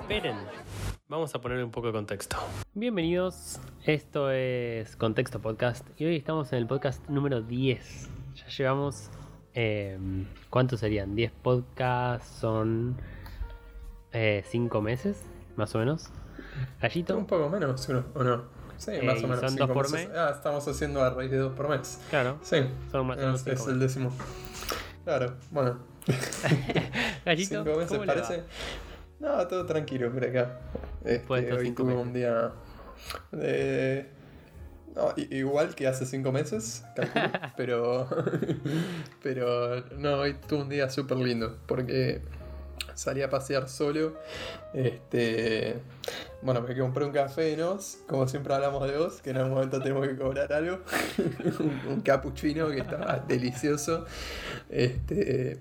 Esperen. Vamos a poner un poco de contexto. Bienvenidos, esto es Contexto Podcast y hoy estamos en el podcast número 10. Ya llevamos... eh, ¿Cuántos serían? 10 podcasts son 5 meses, más o menos. Gallito, Un poco menos, ¿o no? ¿O no? Sí, Eh, más o menos. son dos por meses. mes. Ah, estamos haciendo a raíz de dos por mes. claro, Sí. son más o menos es, es el décimo. Claro, bueno. Gallito, Cinco meses ¿cómo le va? parece. No, todo tranquilo por acá. Este, hoy tuve un día. de- no, i- igual que hace cinco meses, calculo, pero. pero no, hoy tuve un día súper lindo porque salí a pasear solo. Este. Bueno, me compré un café, ¿no? Como siempre hablamos de vos, que en algún momento tenemos que cobrar algo. un, un cappuccino que estaba delicioso. Este.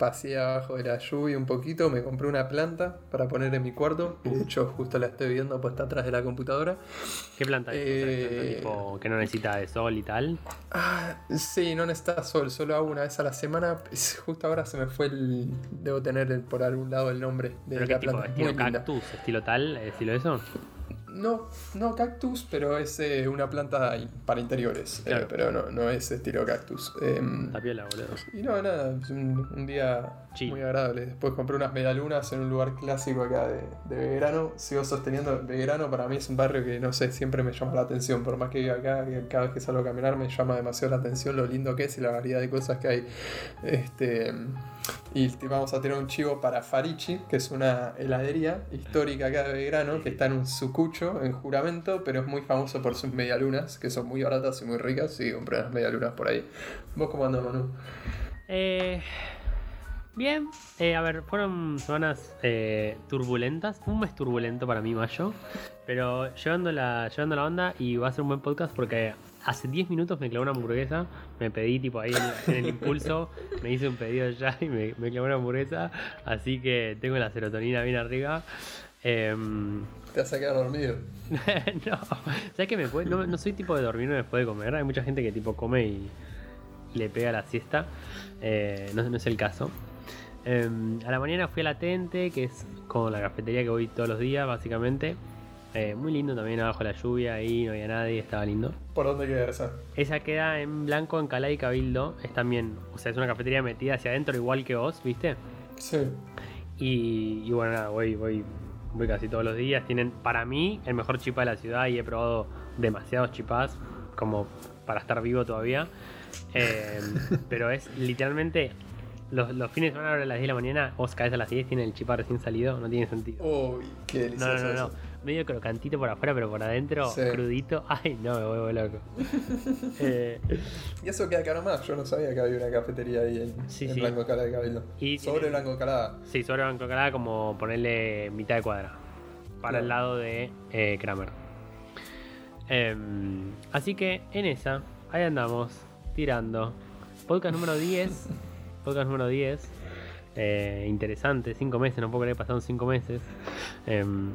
Pasé abajo de la lluvia un poquito, me compré una planta para poner en mi cuarto. De hecho, justo la estoy viendo, pues está atrás de la computadora. ¿Qué planta es? Eh, planta tipo que no necesita de sol y tal. Ah, sí, no necesita sol, solo hago una vez a la semana. Justo ahora se me fue el. Debo tener el- por algún lado el nombre de ¿Pero qué la tipo? planta. ¿Estilo Muy linda. cactus? ¿Estilo tal? ¿Estilo eso? No, no cactus, pero es eh, una planta para interiores. eh, Claro. pero no, no es estilo cactus. Em, Tapiola, boludo. y no, nada, es un, un día Chill. muy agradable. Después compré unas medialunas en un lugar clásico acá de, de Belgrano. Sigo sosteniendo, Belgrano para mí es un barrio que no sé, siempre me llama la atención. Por más que viva acá, cada vez que salgo a caminar me llama demasiado la atención lo lindo que es y la variedad de cosas que hay. Este, y vamos a tener un chivo para Farichi, que es una heladería histórica acá de Belgrano, que está en un sucucho, en juramento, pero es muy famoso por sus medialunas, que son muy baratas y muy ricas. Y compré unas medialunas por ahí. ¿Vos cómo andas, Manu? Eh, bien, eh, a ver, fueron semanas eh, turbulentas. Un mes turbulento para mí, mayo. Pero llevando la, llevando la onda y va a ser un buen podcast porque hace 10 minutos me clavó una hamburguesa. Me pedí tipo ahí en, en el impulso. Me hice un pedido ya y me, me clavó una hamburguesa. Así que tengo la serotonina bien arriba. Em, Te vas a quedar dormido. no, ¿sabes que me puede- no, no soy tipo de dormirme después de comer. Hay mucha gente que tipo come y le pega la siesta. Eh, no, no es el caso. Eh, a la mañana fui a la Tente, que es como la cafetería que voy todos los días, básicamente. Eh, muy lindo también abajo de la lluvia, ahí no había nadie, estaba lindo. ¿Por dónde queda esa? Esa queda en blanco, en Calá y Cabildo. Es también, o sea, es una cafetería metida hacia adentro, igual que vos, ¿viste? Sí. Y, y bueno, nada, voy, voy, voy casi todos los días. Tienen, para mí, el mejor chipá de la ciudad y he probado demasiados chipás como para estar vivo todavía. Eh, pero es literalmente los, los fines de semana a las 10 de la mañana, vos caes a las 10, tiene el chipá recién salido, no tiene sentido. Uy, qué No, delicioso. no, no, no. eso. Medio crocantito por afuera, pero por adentro, Sí. crudito. Ay, no, me vuelvo loco. Eh, Y eso queda acá nomás. Yo no sabía que había una cafetería ahí en, Sí, en sí. Blanco Calada de Cabildo. Y Sobre tiene- Blanco Calada. Sí, sobre Banco Calada como ponerle mitad de cuadra. Para el lado de eh, Kramer. Em, así que en esa, ahí andamos, tirando. Podcast número 10. podcast número 10. Eh, interesante, 5 meses, no puedo creer que pasaron 5 meses. Em,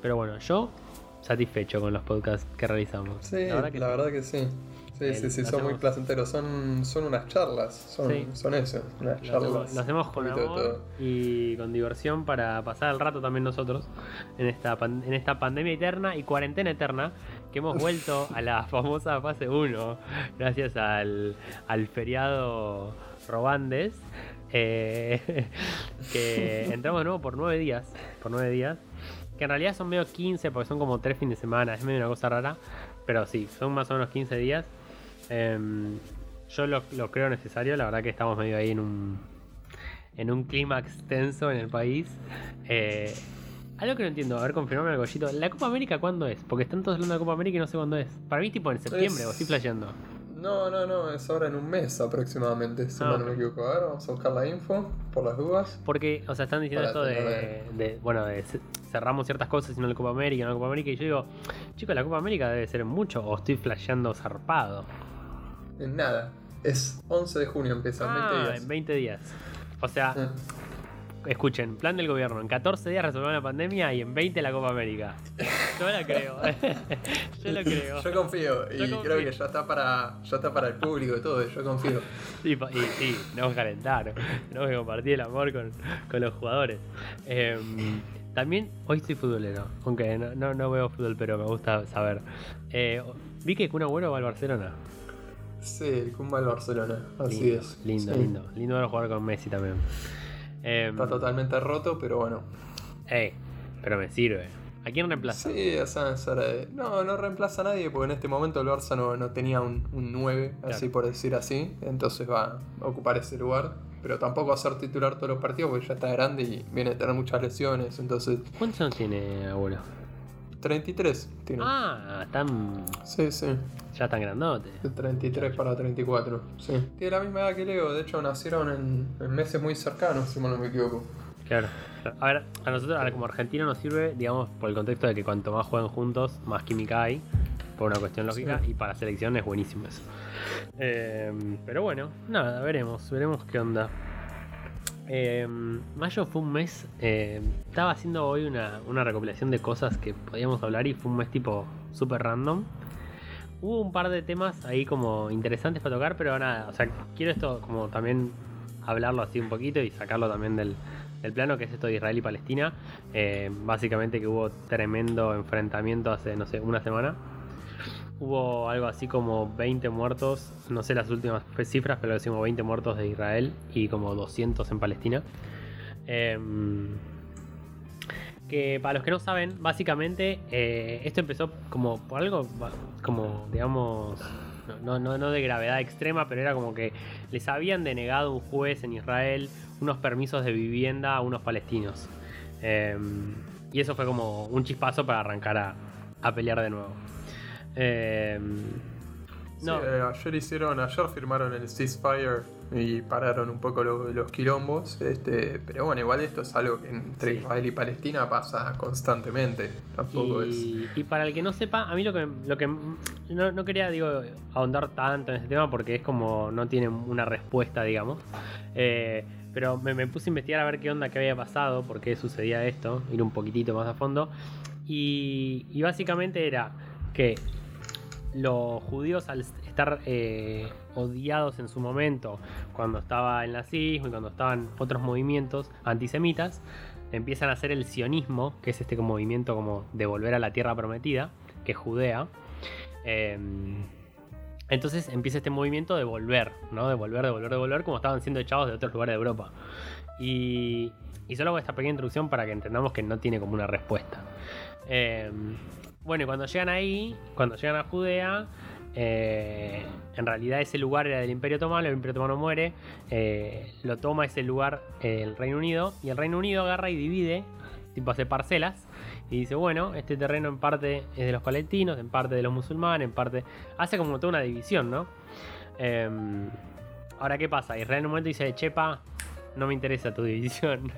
pero bueno, yo satisfecho con los podcasts que realizamos. Sí, la verdad que, sí. Sí, Eh, sí, sí, son muy placenteros. Son, son unas charlas. Son, Sí. son eso. Unas Lo charlas. hacemos, lo hacemos con amor y con diversión para pasar el rato también nosotros en esta, pan- en esta pandemia eterna y cuarentena eterna que hemos vuelto a la famosa fase 1 gracias al, al feriado Robandes eh, que entramos de nuevo por nueve días por nueve días que en realidad son medio 15 porque son como tres fines de semana es medio una cosa rara pero sí son más o menos 15 días Em, yo lo, lo creo necesario, la verdad que estamos medio ahí en un en un clima extenso en el país. Eh, algo que no entiendo, a ver, confirmame el gollito. ¿La Copa América cuándo es? Porque están todos hablando de la Copa América y no sé cuándo es. Para mí, tipo en septiembre, Es- o estoy flasheando. No, no, no, es ahora en un mes aproximadamente, si Ah, no me equivoco. A ver, vamos a buscar la info por las dudas. Porque, o sea, están diciendo esto de, de, bueno, de ce- cerramos ciertas cosas y no la Copa América, no la Copa América. Y yo digo, chicos, la Copa América debe ser mucho, o estoy flasheando zarpado. En nada. Es 11 de junio, empieza en 20 Ah, días. en 20 días. O sea, Ah, escuchen, plan del gobierno, en 14 días resolvemos la pandemia y en 20 la Copa América. Yo la creo. yo lo creo. Yo confío y Yo creo que ya está para ya está para el público y todo, yo confío. Y, y sí, tenemos que calentar, tenemos que compartir el amor con, con los jugadores. Eh, también, hoy soy futbolero, aunque no, no, no veo fútbol, pero me gusta saber. Eh, vi que Kun Agüero va al Barcelona. Sí, el Kumba al Barcelona, así lindo, es. Lindo, Sí. lindo. Lindo ver jugar con Messi también. Eh, Está totalmente roto, pero bueno. ey, pero me sirve. ¿A quién reemplaza? Sí, o sea, no, no reemplaza a nadie porque en este momento el Barça no, no tenía un, un 9, así por decir así. Entonces va a ocupar ese lugar. Pero tampoco va a ser titular todos los partidos porque ya está grande y viene a tener muchas lesiones. Entonces, ¿Cuántos años tiene Agüero? 33 tiene. Ah, están, Sí, sí. ya están grandotes. De 33 para 34. Sí. Tiene la misma edad que Leo. De hecho, nacieron en, en meses muy cercanos, si mal no me equivoco. Claro. A ver, a nosotros como argentino nos sirve, digamos, por el contexto de que cuanto más jueguen juntos, más química hay, por una cuestión lógica, Sí. y para selección es buenísimo eso. Eh, pero bueno, nada, veremos, veremos qué onda. Eh, mayo fue un mes, eh, estaba haciendo hoy una, una recopilación de cosas que podíamos hablar y fue un mes tipo super random. Hubo un par de temas ahí como interesantes para tocar, pero nada, o sea, quiero esto como también hablarlo así un poquito y sacarlo también del, del plano, que es esto de Israel y Palestina. Eh, básicamente que hubo tremendo enfrentamiento hace, no sé, una semana. Hubo algo así como 20 muertos, no sé las últimas cifras, pero decimos 20 muertos de Israel y como 200 en Palestina. Em, que para los que no saben, básicamente eh, esto empezó como por algo, como digamos, no, no, no de gravedad extrema, pero era como que les habían denegado un juez en Israel unos permisos de vivienda a unos palestinos. Em, y eso fue como un chispazo para arrancar a, a pelear de nuevo. Em, no, Sí, eh, ayer hicieron, ayer firmaron el ceasefire y pararon un poco lo- los quilombos. Este, pero bueno, igual esto es algo que entre Sí. Israel y Palestina pasa constantemente. Tampoco es. Y, y para el que no sepa, a mí lo que, lo que no, no quería digo ahondar tanto en este tema porque es como no tiene una respuesta, digamos. Eh, pero me, me puse a investigar a ver qué onda, qué había pasado, por qué sucedía esto, ir un poquitito más a fondo. Y, y básicamente era que los judíos al estar eh, odiados en su momento, cuando estaba el nazismo y cuando estaban otros movimientos antisemitas, empiezan a hacer el sionismo, que es este movimiento como de volver a la tierra prometida, que es Judea. Eh, entonces empieza este movimiento de volver, ¿no? De volver, de volver, de volver, como estaban siendo echados de otros lugares de Europa. Y, y solo hago esta pequeña introducción para que entendamos que no tiene como una respuesta. Eh, bueno, y cuando llegan ahí, cuando llegan a Judea, eh, en realidad ese lugar era del Imperio Otomano, el Imperio Otomano muere, eh, lo toma ese lugar eh, el Reino Unido, y el Reino Unido agarra y divide, tipo hace parcelas, y dice, bueno, este terreno en parte es de los palestinos, en parte de los musulmanes, en parte... Hace como toda una división, ¿no? Eh, ahora, ¿qué pasa? Israel en un momento dice, chepa, no me interesa tu división,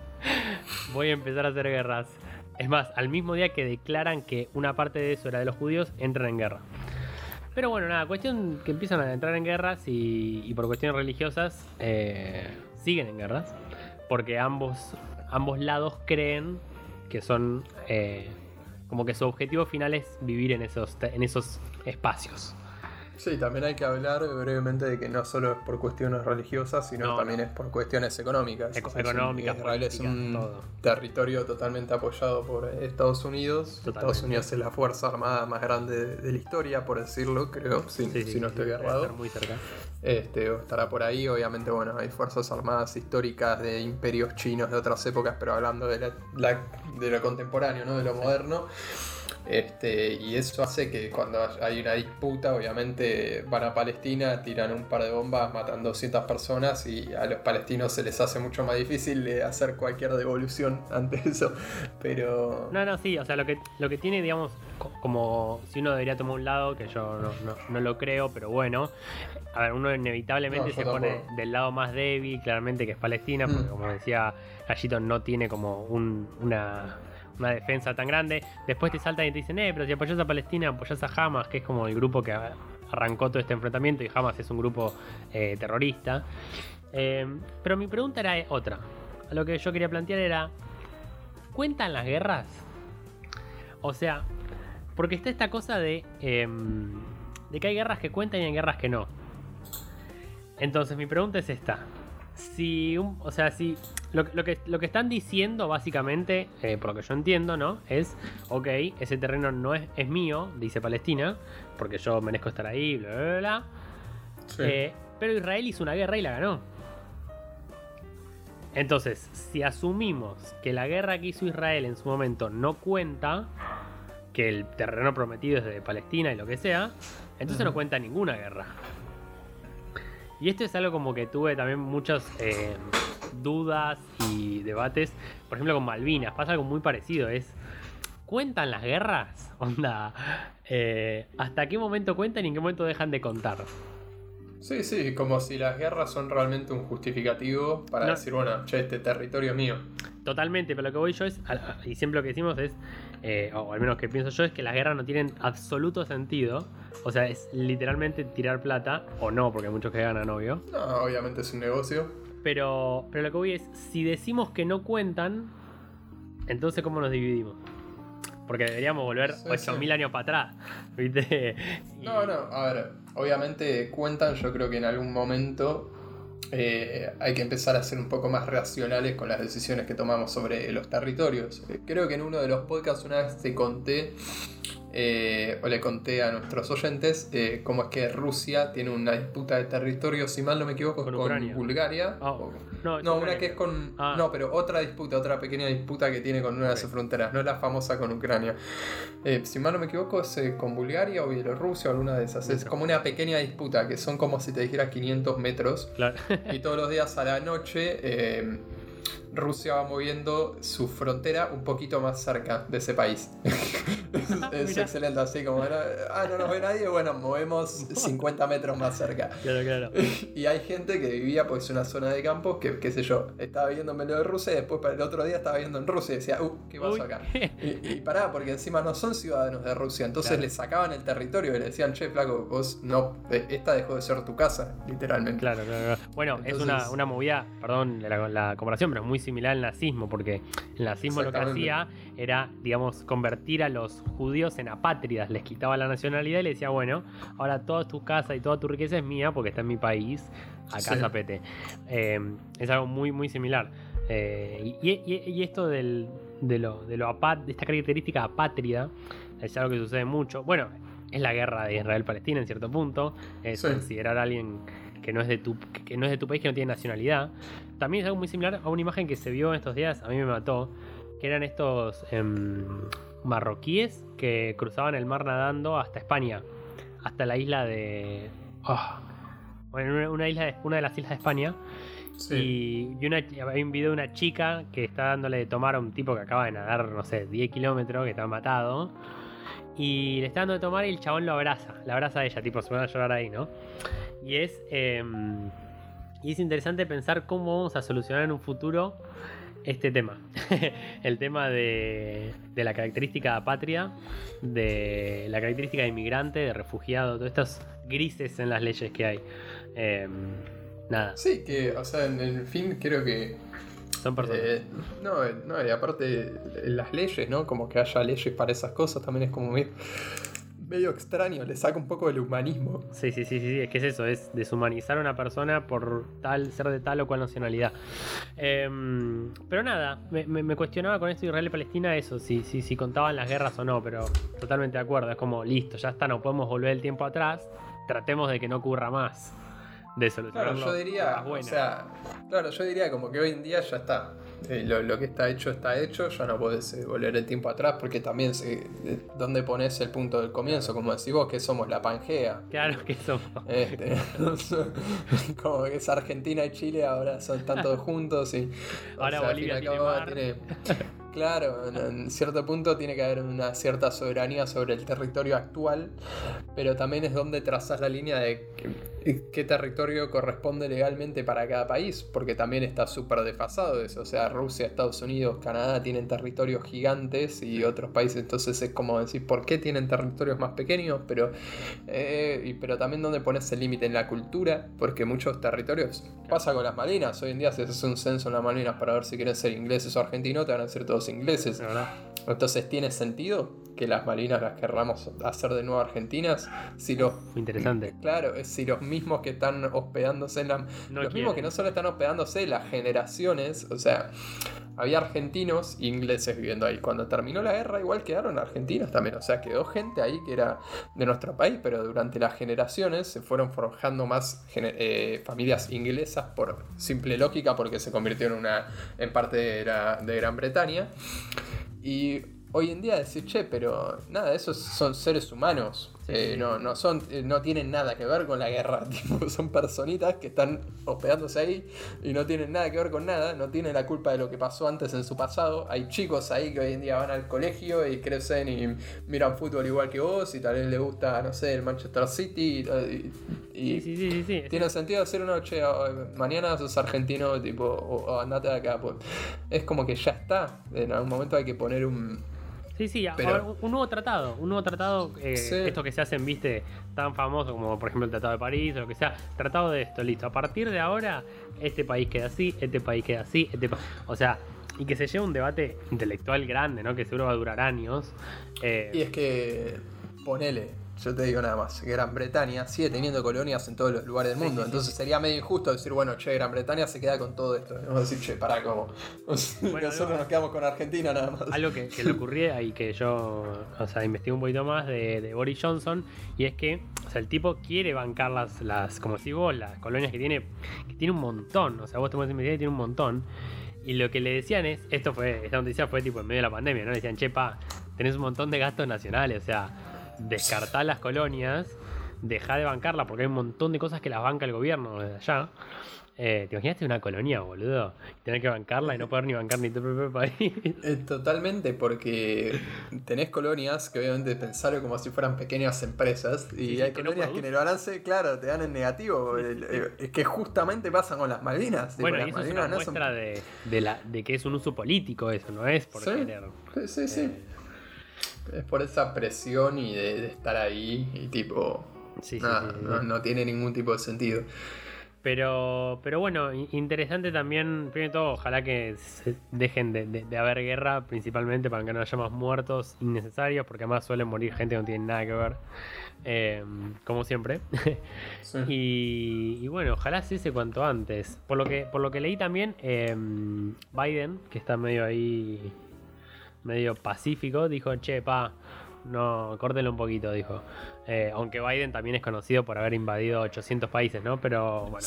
voy a empezar a hacer guerras. Es más, al mismo día que declaran que una parte de eso era de los judíos, entran en guerra. Pero bueno, nada, cuestión que empiezan a entrar en guerras y, por cuestiones religiosas eh, siguen en guerras. Porque ambos, ambos lados creen que son eh, como que su objetivo final es vivir en esos, en esos espacios. Sí, también hay que hablar brevemente de que no solo es por cuestiones religiosas, sino No, también no. es por cuestiones económicas. Eco- económicas, Israel es un todo. territorio totalmente apoyado por Estados Unidos. Totalmente. Estados Unidos es la fuerza armada más grande de, de la historia, por decirlo, creo, si, Sí, sí, si no estoy errado. estar muy cerca. Este, estará por ahí, obviamente, bueno, hay fuerzas armadas históricas de imperios chinos de otras épocas, pero hablando de, la- la- de lo contemporáneo, ¿no? De lo moderno. Este, y eso hace que cuando hay una disputa, obviamente van a Palestina, tiran un par de bombas, matan 200 personas y a los palestinos se les hace mucho más difícil de hacer cualquier devolución ante eso. Pero... No, no, sí, o sea, lo que, lo que tiene, digamos, co- como si uno debería tomar un lado, que yo no, no- no lo creo, pero bueno, a ver, uno inevitablemente No, se pone del lado más débil, claramente que es Palestina, porque Mm. como decía Gallito, no tiene como un- una, una defensa tan grande. Después te saltan y te dicen, eh, pero si apoyas a Palestina, apoyas a Hamas, que es como el grupo que arrancó todo este enfrentamiento, y Hamas es un grupo eh, terrorista. Eh, pero mi pregunta era otra. lo que yo quería plantear era, ¿cuentan las guerras? O sea, porque está esta cosa de, em, de que hay guerras que cuentan y hay guerras que no. Entonces mi pregunta es esta. Si, un- o sea, si lo, lo que, lo que están diciendo básicamente, eh, por lo que yo entiendo, ¿no? Es, ok, ese terreno no es, es mío, dice Palestina, porque yo merezco estar ahí, bla, bla, bla, bla. Sí. Eh, pero Israel hizo una guerra y la ganó. Entonces, si asumimos que la guerra que hizo Israel en su momento no cuenta, que el terreno prometido es de Palestina y lo que sea, entonces no cuenta ninguna guerra. Y esto es algo como que tuve también muchas eh, dudas y debates. Por ejemplo, con Malvinas pasa algo muy parecido. Es, ¿cuentan las guerras? Onda, eh, ¿hasta qué momento cuentan y en qué momento dejan de contar? Sí, sí, como si las guerras son realmente un justificativo para No. decir, bueno, che, este territorio es mío. Totalmente, pero lo que voy yo es, y siempre lo que decimos es, eh, o al menos que pienso yo, es que las guerras no tienen absoluto sentido. O sea, es literalmente tirar plata, o no, porque hay muchos que ganan, obvio. No, obviamente es un negocio. Pero, pero lo que voy es, si decimos que no cuentan, entonces ¿cómo nos dividimos? Porque deberíamos volver Sí, 8000 sí. años para atrás, ¿viste? No, no, a ver, obviamente cuentan, yo creo que en algún momento eh, hay que empezar a ser un poco más racionales con las decisiones que tomamos sobre los territorios. Creo que en uno de los podcasts una vez te conté, eh, o le conté a nuestros oyentes, eh, cómo es que Rusia tiene una disputa de territorio, si mal no me equivoco, Con con. Bulgaria. Ah, no, No, una que es con. Ah. No, pero otra disputa, otra pequeña disputa que tiene con una de sus fronteras, no la famosa con Ucrania. Eh, si mal no me equivoco, es con Bulgaria o Bielorrusia o alguna de esas. Es como una pequeña disputa, que son como si te dijera 500 metros. Claro. Y todos los días a la noche. Rusia va moviendo su frontera un poquito más cerca de ese país. es es Mirá. excelente, así como, ah, no nos ve nadie, bueno, movemos 50 metros más cerca. claro, claro. Y hay gente que vivía pues en una zona de campos que, qué sé yo, estaba viviendo en medio de Rusia y después para el otro día estaba viviendo en Rusia y decía, uh, ¿qué pasó Uy. acá? Y, y pará, porque encima no son ciudadanos de Rusia, entonces Claro. le sacaban el territorio y le decían, che, flaco, vos no, eh, esta dejó de ser tu casa, literalmente. Claro, claro, claro. Bueno, es una, una movida, perdón la, la comparación, pero muy similar al nazismo, porque el nazismo lo que hacía era, digamos, convertir a los judíos en apátridas, les quitaba la nacionalidad y le decía, bueno, ahora toda tu casa y toda tu riqueza es mía porque está en mi país, acá Sí. zapete. Eh, es algo muy, muy similar. Eh, y, y- y esto del, de, lo, de, lo apá- de esta característica apátrida es algo que sucede mucho. Bueno, es la guerra de Israel-Palestina en cierto punto, es Sí. considerar a alguien que no es de tu que no es de tu país que no tiene nacionalidad también es algo muy similar a una imagen que se vio en estos días a mí me mató que eran estos em, marroquíes que cruzaban el mar nadando hasta España hasta la isla de ah, bueno una, una isla de, una de las islas de España Sí. y, y una, hay un video de una chica que está dándole de tomar a un tipo que acaba de nadar, no sé, 10 kilómetros, que está matado. Y le está dando de tomar y el chabón lo abraza. La abraza a ella, tipo, se van a llorar ahí, ¿no? Y es. eh, y es interesante pensar cómo vamos a solucionar en un futuro este tema. el tema de, de la característica patria, de la característica de inmigrante, de refugiado, todos estos grises en las leyes que hay. Eh, nada, Sí, que, o sea, en el fin creo que... son personas. eh, no, no, y aparte las leyes, ¿no? Como que haya leyes para esas cosas también es como medio, medio extraño, le saca un poco del humanismo. Sí, sí, sí, sí, es que es eso, es deshumanizar a una persona por tal, ser de tal o cual nacionalidad. Em, pero nada, me, me- me cuestionaba con esto de Israel y Palestina eso, si, si, si contaban las guerras o no, pero totalmente de acuerdo, es como, listo, ya está, no podemos volver el tiempo atrás, tratemos de que no ocurra más, de solucionarlo. Claro, yo diría, o sea, claro, yo diría como que hoy en día ya está. Eh, lo, lo que está hecho está hecho, ya no podés eh, volver el tiempo atrás porque también se, eh, dónde pones el punto del comienzo, como decís vos, que somos la Pangea. Claro que somos. Este, como que es Argentina y Chile ahora son tantos juntos y o Ahora al Bolivia fin y tiene al cabo mar. tiene- claro en, en cierto punto tiene que haber una cierta soberanía sobre el territorio actual pero también es donde trazas la línea de que qué territorio corresponde legalmente para cada país, porque también está súper desfasado eso. O sea, Rusia, Estados Unidos, Canadá tienen territorios gigantes y otros países, entonces es como decir, ¿por qué tienen territorios más pequeños? Pero, eh, pero también donde pones el límite en la cultura, porque muchos territorios pasa con las Malinas. Hoy en día, si haces un censo en las Malinas para ver si quieren ser ingleses o argentinos, te van a ser todos ingleses. Entonces, ¿tiene sentido que las Malinas las querramos hacer de nuevo argentinas? Si los, Interesante. Claro, si los mismos que están hospedándose en la... los mismos que no solo están hospedándose, las generaciones, o sea, había argentinos e ingleses viviendo ahí. Cuando terminó la guerra igual quedaron argentinos también, o sea, quedó gente ahí que era de nuestro país, pero durante las generaciones se fueron forjando más eh, familias inglesas por simple lógica, porque se convirtió en, una, en parte de, de Gran Bretaña. Y hoy en día decir, che, pero nada, esos son seres humanos. Eh, no, no, son, eh, no tienen nada que ver con la guerra. son personitas que están hospedándose ahí y no tienen nada que ver con nada. No tienen la culpa de lo que pasó antes en su pasado. Hay chicos ahí que hoy en día van al colegio y crecen y miran fútbol igual que vos y tal vez les gusta, no sé, el Manchester City. Y, tiene sentido hacer una noche, mañana sos argentino, tipo, o, andate de acá. Pues. Es como que ya está. En algún momento hay que poner un Sí, sí, un nuevo tratado, un nuevo tratado, eh, esto que se hacen, viste, tan famoso como por ejemplo el Tratado de París o lo que sea, tratado de esto, listo, a partir de ahora este país queda así, este país queda así, este o sea, y que se lleve un debate intelectual grande, ¿no? Que seguro va a durar años. Eh, y es que, ponele, yo te digo nada más, Gran Bretaña sigue teniendo colonias en todos los lugares del mundo, entonces sería medio injusto decir, bueno, che, Gran Bretaña se queda con todo esto. Vamos a decir, che, pará, ¿cómo? Nosotros nos quedamos con Argentina nada más. Algo que, le ocurría y que yo, o sea, investigué un poquito más de, Boris Johnson, y es que, o sea, el tipo quiere bancar las, las como si vos, las colonias que tiene, que tiene un montón, o sea, vos te puedes investigar y tiene un montón. Y lo que le decían es, esto fue, esta noticia fue tipo en medio de la pandemia, ¿no? Le decían, chepa, tenés un montón de gastos nacionales, o sea, descartar las colonias, dejar de bancarlas, porque hay un montón de cosas que las banca el gobierno desde allá. Eh, ¿Te imaginaste una colonia, boludo? Tener que bancarla y no poder ni bancar ni tu propio país. Eh, totalmente, porque tenés colonias que obviamente pensaron como si fueran pequeñas empresas y hay colonias que en el balance, claro, te dan en negativo. Es que justamente pasa con las Malvinas. Bueno, y eso es una muestra de, la, de que es un uso político eso, no es por querer. Sí, sí, sí. Eh, es por esa presión y de, estar ahí y tipo... no, tiene ningún tipo de sentido. Pero, pero bueno, interesante también, primero de todo, ojalá que se dejen de, haber guerra, principalmente para que no haya más muertos innecesarios, porque además suelen morir gente que no tiene nada que ver, eh, como siempre. y, bueno, ojalá se cuanto antes. Por lo que, por lo que leí también, eh, Biden, que está medio ahí medio pacífico, dijo, che, pa, no, córtelo un poquito, dijo. Eh, aunque Biden también es conocido por haber invadido 800 países, ¿no? Pero bueno,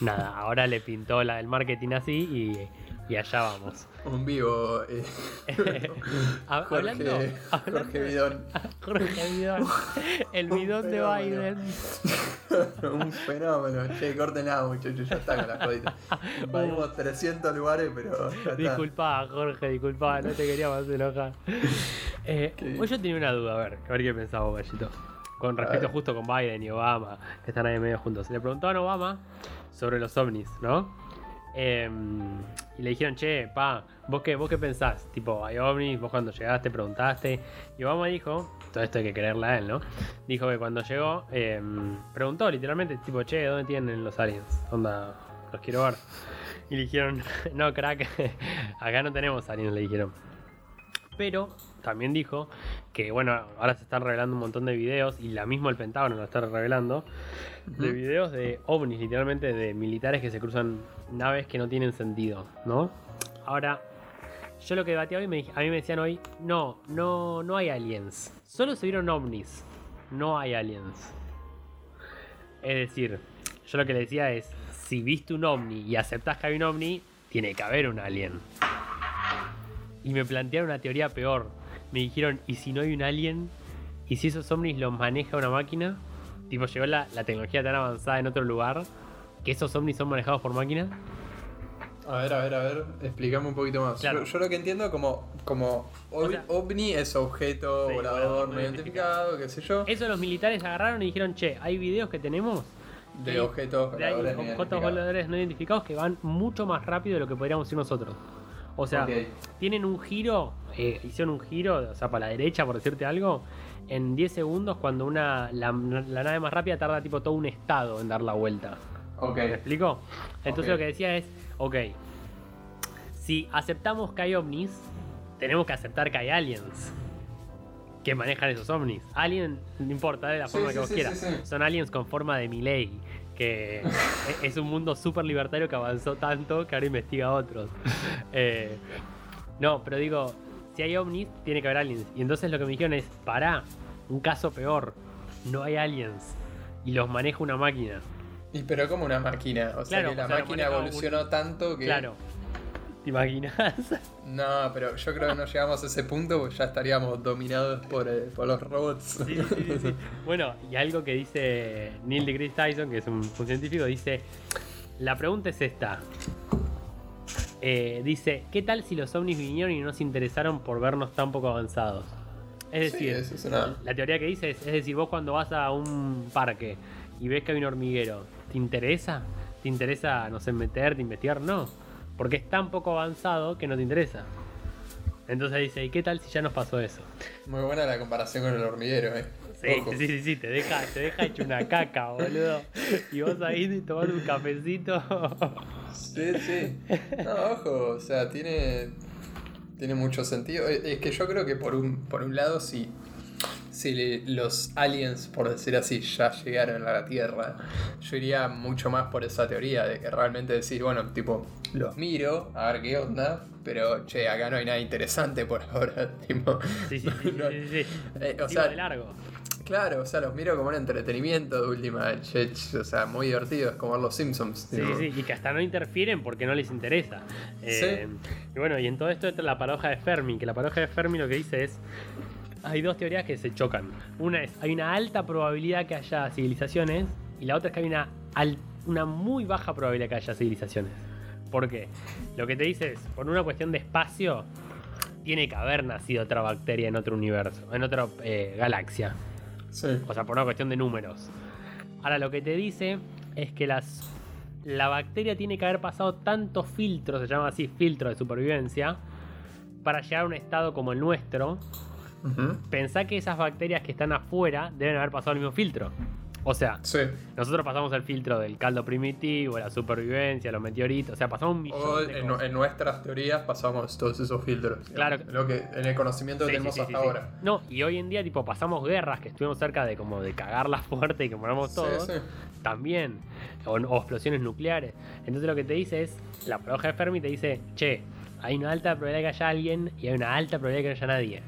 nada, ahora le pintó la, el marketing así y y allá vamos. Un vivo. Eh. Jorge, hablando, Jorge Bidón. Jorge Bidón. El bidón de Biden. un fenómeno. Che, nada muchachos. Ya está con la jodita. Invadimos 300 lugares, pero. Disculpa, Jorge, disculpa. No te queríamos enojar. Eh, hoy yo tenía una duda, a ver, a ver qué pensaba Gallito. Con respecto justo con Biden y Obama, que están ahí medio juntos. Le preguntaban a Obama sobre los ovnis, ¿no? Em, y le dijeron, che, pa, ¿vos qué, ¿vos qué pensás? Tipo, hay ovnis, vos cuando llegaste preguntaste. Y Obama dijo, todo esto hay que creerle a él, ¿no? Dijo que cuando llegó, em, preguntó literalmente, tipo, che, ¿dónde tienen los aliens? Onda, los quiero ver. Y le dijeron, no, crack, acá no tenemos aliens, le dijeron. Pero también dijo que, bueno, ahora se están revelando un montón de videos y la misma el Pentágono lo está revelando, de videos de ovnis, literalmente de militares que se cruzan naves que no tienen sentido, ¿no? Ahora, yo lo que debatía hoy, a mí me decían hoy, no, no, no hay aliens, solo se vieron ovnis, no hay aliens. Es decir, yo lo que le decía es, si viste un ovni y aceptás que hay un ovni, tiene que haber un alien. Y me plantearon una teoría peor. Me dijeron, ¿y si no hay un alien? ¿Y si esos ovnis los maneja una máquina? Tipo, llegó la, tecnología tan avanzada en otro lugar que esos ovnis son manejados por máquinas. A ver, a ver, a ver, explícame un poquito más. Yo, lo que entiendo como, como ovni es objeto volador no identificado, qué sé yo. Eso los militares agarraron y dijeron, che, hay videos que tenemos De objetos de voladores no objetos voladores no identificados que van mucho más rápido de lo que podríamos ir nosotros. O sea, tienen un giro, eh, hicieron un giro, o sea, para la derecha, por decirte algo, en 10 segundos cuando una la, la nave más rápida tarda tipo todo un estado en dar la vuelta. Ok. ¿Me explico? Entonces lo que decía es, ok, si aceptamos que hay ovnis, tenemos que aceptar que hay aliens que manejan esos ovnis. Alien, no importa de la Sí, forma sí, que vos sí, quieras, son aliens con forma de Miley, que e- es un mundo súper libertario que avanzó tanto que ahora investiga a otros. Eh, no, pero digo, si hay ovnis, tiene que haber aliens. Y entonces lo que me dijeron es, pará, un caso peor, no hay aliens. Y los maneja una máquina. Y pero como una máquina. O sea que la o sea, lo máquina un- evolucionó tanto que. Claro. ¿Te imaginas? No, pero yo creo que no llegamos a ese punto porque ya estaríamos dominados por, eh, por los robots. Sí, sí, sí, sí. Bueno, y algo que dice Neil deGrasse Tyson, que es un, un científico, dice: La pregunta es esta. Eh, dice: ¿Qué tal si los ovnis vinieron y no se interesaron por vernos tan poco avanzados? Es decir, eso es una- la teoría que dice es: es decir, vos cuando vas a un parque y ves que hay un hormiguero, ¿te interesa? ¿Te interesa, no sé, meterte, investigar? No, porque es tan poco avanzado que no te interesa. Entonces dice: ¿y qué tal si ya nos pasó eso? Muy buena la comparación con el hormiguero, eh. Sí, sí, sí, sí, te deja, te deja hecho una caca, boludo. Y vos ahí tomando un cafecito. Sí, sí. No, ojo, o sea, tiene, tiene mucho sentido. Es que yo creo que por un, por un lado, si, si los aliens, por decir así, ya llegaron a la Tierra, yo iría mucho más por esa teoría de que realmente decir, bueno, tipo, los miro, a ver qué onda, pero che, acá no hay nada interesante por ahora, tipo. Sí, sí, sí, no- sí, sí, sí. Eh, o sea, de largo. Claro, o sea, los miro como un entretenimiento de última, che, ch- o sea, muy divertido, es como ver los Simpsons. Sí, tipo. sí, y que hasta no interfieren porque no les interesa. Eh, Y bueno, y en todo esto entra la paradoja de Fermi, que la paradoja de Fermi lo que dice es, hay dos teorías que se chocan. Una es, hay una alta probabilidad que haya civilizaciones, y la otra es que hay una, una muy baja probabilidad que haya civilizaciones. ¿Por qué? Lo que te dice es, por una cuestión de espacio, tiene que haber nacido otra bacteria en otro universo, en otra eh, galaxia. Sí. O sea, por una cuestión de números. Ahora, lo que te dice es que las, la bacteria tiene que haber pasado tantos filtros, se llama así filtro de supervivencia, para llegar a un estado como el nuestro. Pensá que esas bacterias que están afuera deben haber pasado el mismo filtro. O sea, Sí. nosotros pasamos el filtro del caldo primitivo, la supervivencia, los meteoritos, o sea, pasamos un millón O de en, cosas. en nuestras teorías pasamos todos esos filtros. digamos, Claro. Lo que, en el conocimiento que tenemos sí, sí, hasta ahora. No, y hoy en día, tipo, pasamos guerras que estuvimos cerca de como de cagarla fuerte y que moramos todos. sí. también, o, o explosiones nucleares. Entonces lo que te dice es, la paradoja de Fermi te dice, che, hay una alta probabilidad que haya alguien y hay una alta probabilidad que no haya nadie.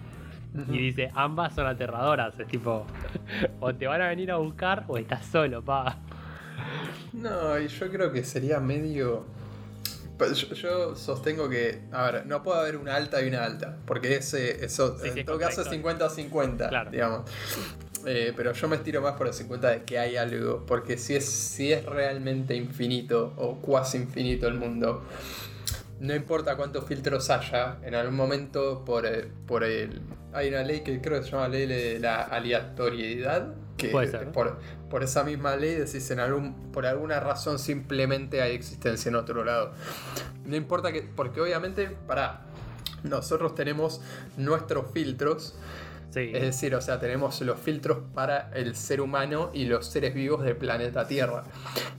Y dice, ambas son aterradoras, es tipo, o te van a venir a buscar o estás solo, pa. No, y yo creo que sería medio. Yo, yo sostengo que, a ver, no puede haber una alta y una alta, porque ese, eso Sí, sí, en es todo caso es contradictorio. 50-50, Claro. digamos. Eh, pero yo me estiro más por el 50 de que hay algo, porque si es, si es realmente infinito o cuasi infinito el mundo, no importa cuántos filtros haya, en algún momento por, eh, por el... Hay una ley que creo que se llama ley de la aleatoriedad, que Puede ser. por, por esa misma ley decís en algún, por alguna razón simplemente hay existencia en otro lado. No importa que, porque obviamente, para nosotros tenemos nuestros filtros, Sí. es decir, o sea, tenemos los filtros para el ser humano y los seres vivos del planeta Tierra,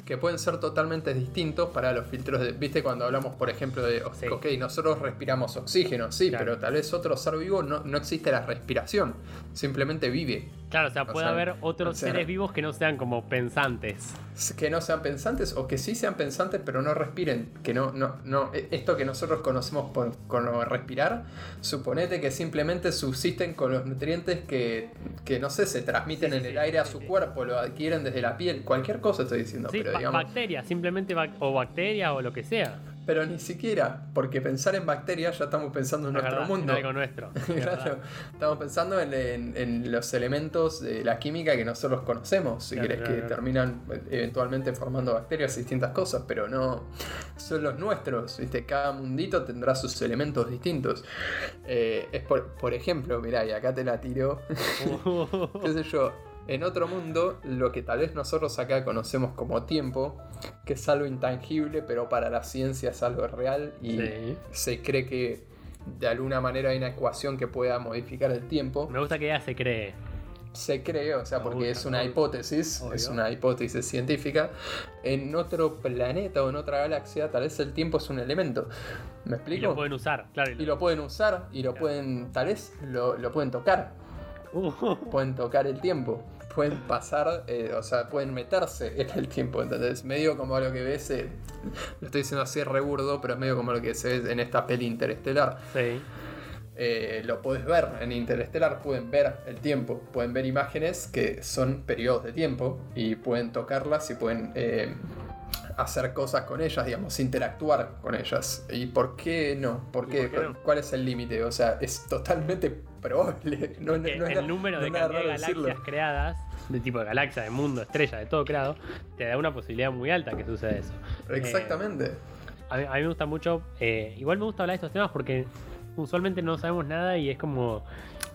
que pueden ser totalmente distintos para los filtros de, viste, cuando hablamos, por ejemplo, de, Sí. ok, nosotros respiramos oxígeno, sí, Claro. pero tal vez otro ser vivo no, no existe la respiración, simplemente vive. Claro, o sea, o puede sea, haber otros seres vivos que no sean como pensantes. Que no sean pensantes o que sí sean pensantes pero no respiren. Que no, no, no. e- Esto que nosotros conocemos por, como respirar, suponete que simplemente subsisten con los nutrientes que, que no sé, se transmiten Sí, en sí, el aire a su cuerpo, lo adquieren desde la piel, cualquier cosa estoy diciendo, pero digamos. bacterias, simplemente bac- o bacterias o lo que sea. Pero ni siquiera, porque pensar en bacterias ya estamos pensando en Es nuestro verdad, en mundo. algo nuestro. Claro, estamos pensando en, en- en los elementos de la química que nosotros conocemos, si Claro, querés, claro, que terminan eventualmente formando bacterias y distintas cosas, pero no son los nuestros, ¿viste? Cada mundito tendrá sus elementos distintos. Eh, es por, por ejemplo, mirá, y acá te la tiro, qué sé yo, en otro mundo, lo que tal vez nosotros acá conocemos como tiempo, que es algo intangible, pero para la ciencia es algo real y Sí. se cree que de alguna manera hay una ecuación que pueda modificar el tiempo. Me gusta que ella se cree. Se cree, o sea, Me porque gusta, es una hipótesis, Obvio. es una hipótesis científica. En otro planeta o en otra galaxia, tal vez el tiempo es un elemento. ¿Me Y explico? lo pueden usar, claro. Y lo pueden usar y lo Claro. pueden, tal vez lo, lo pueden tocar. Uh, pueden tocar el tiempo, pueden pasar, eh, o sea, pueden meterse en el tiempo, ¿entendés? Medio como lo que ves, eh, lo estoy diciendo así reburdo, pero es medio como lo que se ve en esta peli interestelar. sí. Eh, lo puedes ver en interestelar, pueden ver el tiempo, pueden ver imágenes que son periodos de tiempo y pueden tocarlas y pueden eh, hacer cosas con ellas, digamos, interactuar con ellas. ¿Y por qué no? ¿Por ¿Y qué? por qué no? ¿Cuál es el límite? O sea, es totalmente probable. No, no- el na- número de nada cantidad de galaxias decirlo. creadas, de tipo de galaxia, de mundo, estrella, de todo creado, te da una posibilidad muy alta que suceda eso. Exactamente. A mí, a mí me gusta mucho, eh, igual me gusta hablar de estos temas porque usualmente no sabemos nada y es como,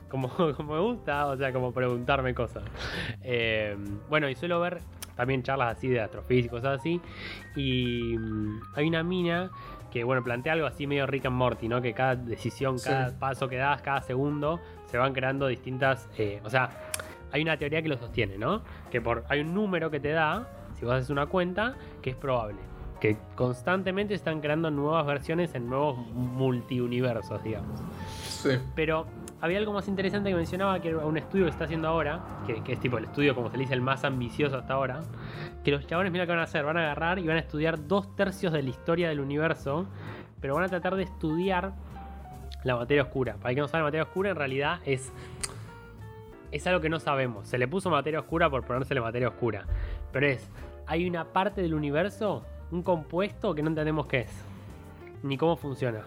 como, como me gusta, o sea, como preguntarme cosas. Eh, bueno, y suelo ver también charlas así de astrofísica, cosas así, y mm, hay una mina que, bueno, plantea algo así medio Rick and Morty, ¿no? Que cada decisión, Sí. cada paso que das, cada segundo, se van creando distintas, eh, o sea, hay una teoría que lo sostiene, ¿no? Que por, hay un número que te da, si vos haces una cuenta, que es probable. Que constantemente están creando nuevas versiones en nuevos multiuniversos, digamos. Sí. Pero había algo más interesante que mencionaba, que era un estudio que está haciendo ahora, que, es tipo el estudio, como se dice, el más ambicioso hasta ahora. Que los chabones, mira que van a hacer, van a agarrar y van a estudiar dos tercios de la historia del universo, pero van a tratar de estudiar la materia oscura. Para el que no sabe, la materia oscura en realidad es es algo que no sabemos. Se le puso materia oscura por ponérsele materia oscura. Pero es, hay una parte del universo, un compuesto que no entendemos qué es. Ni cómo funciona.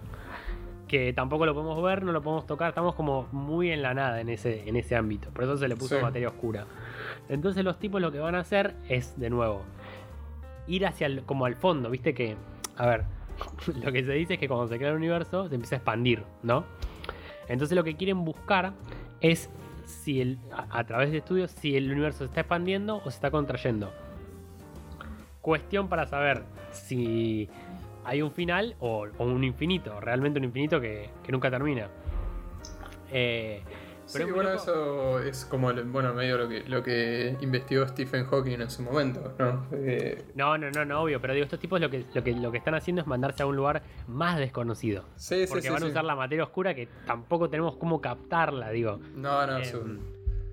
Que tampoco lo podemos ver, no lo podemos tocar. Estamos como muy en la nada en ese, en ese ámbito. Por eso se le puso Sí. materia oscura. Entonces los tipos lo que van a hacer es, de nuevo, ir hacia el, como al fondo. Viste que, a ver, lo que se dice es que cuando se crea el universo se empieza a expandir, ¿no? Entonces lo que quieren buscar es si el, a, a través de estudios si el universo se está expandiendo o se está contrayendo. Cuestión para saber si hay un final o, o un infinito, realmente un infinito que, que nunca termina. Eh, Sí, es bueno, loco. eso es como bueno, medio lo que, lo que investigó Stephen Hawking en su momento, ¿no? Eh, No, no, no, no, obvio, pero digo, estos tipos lo que, lo que, lo que están haciendo es mandarse a un lugar más desconocido. sí, sí, Porque sí, van a usar la materia oscura que tampoco tenemos cómo captarla, digo. No, no, Eh, su-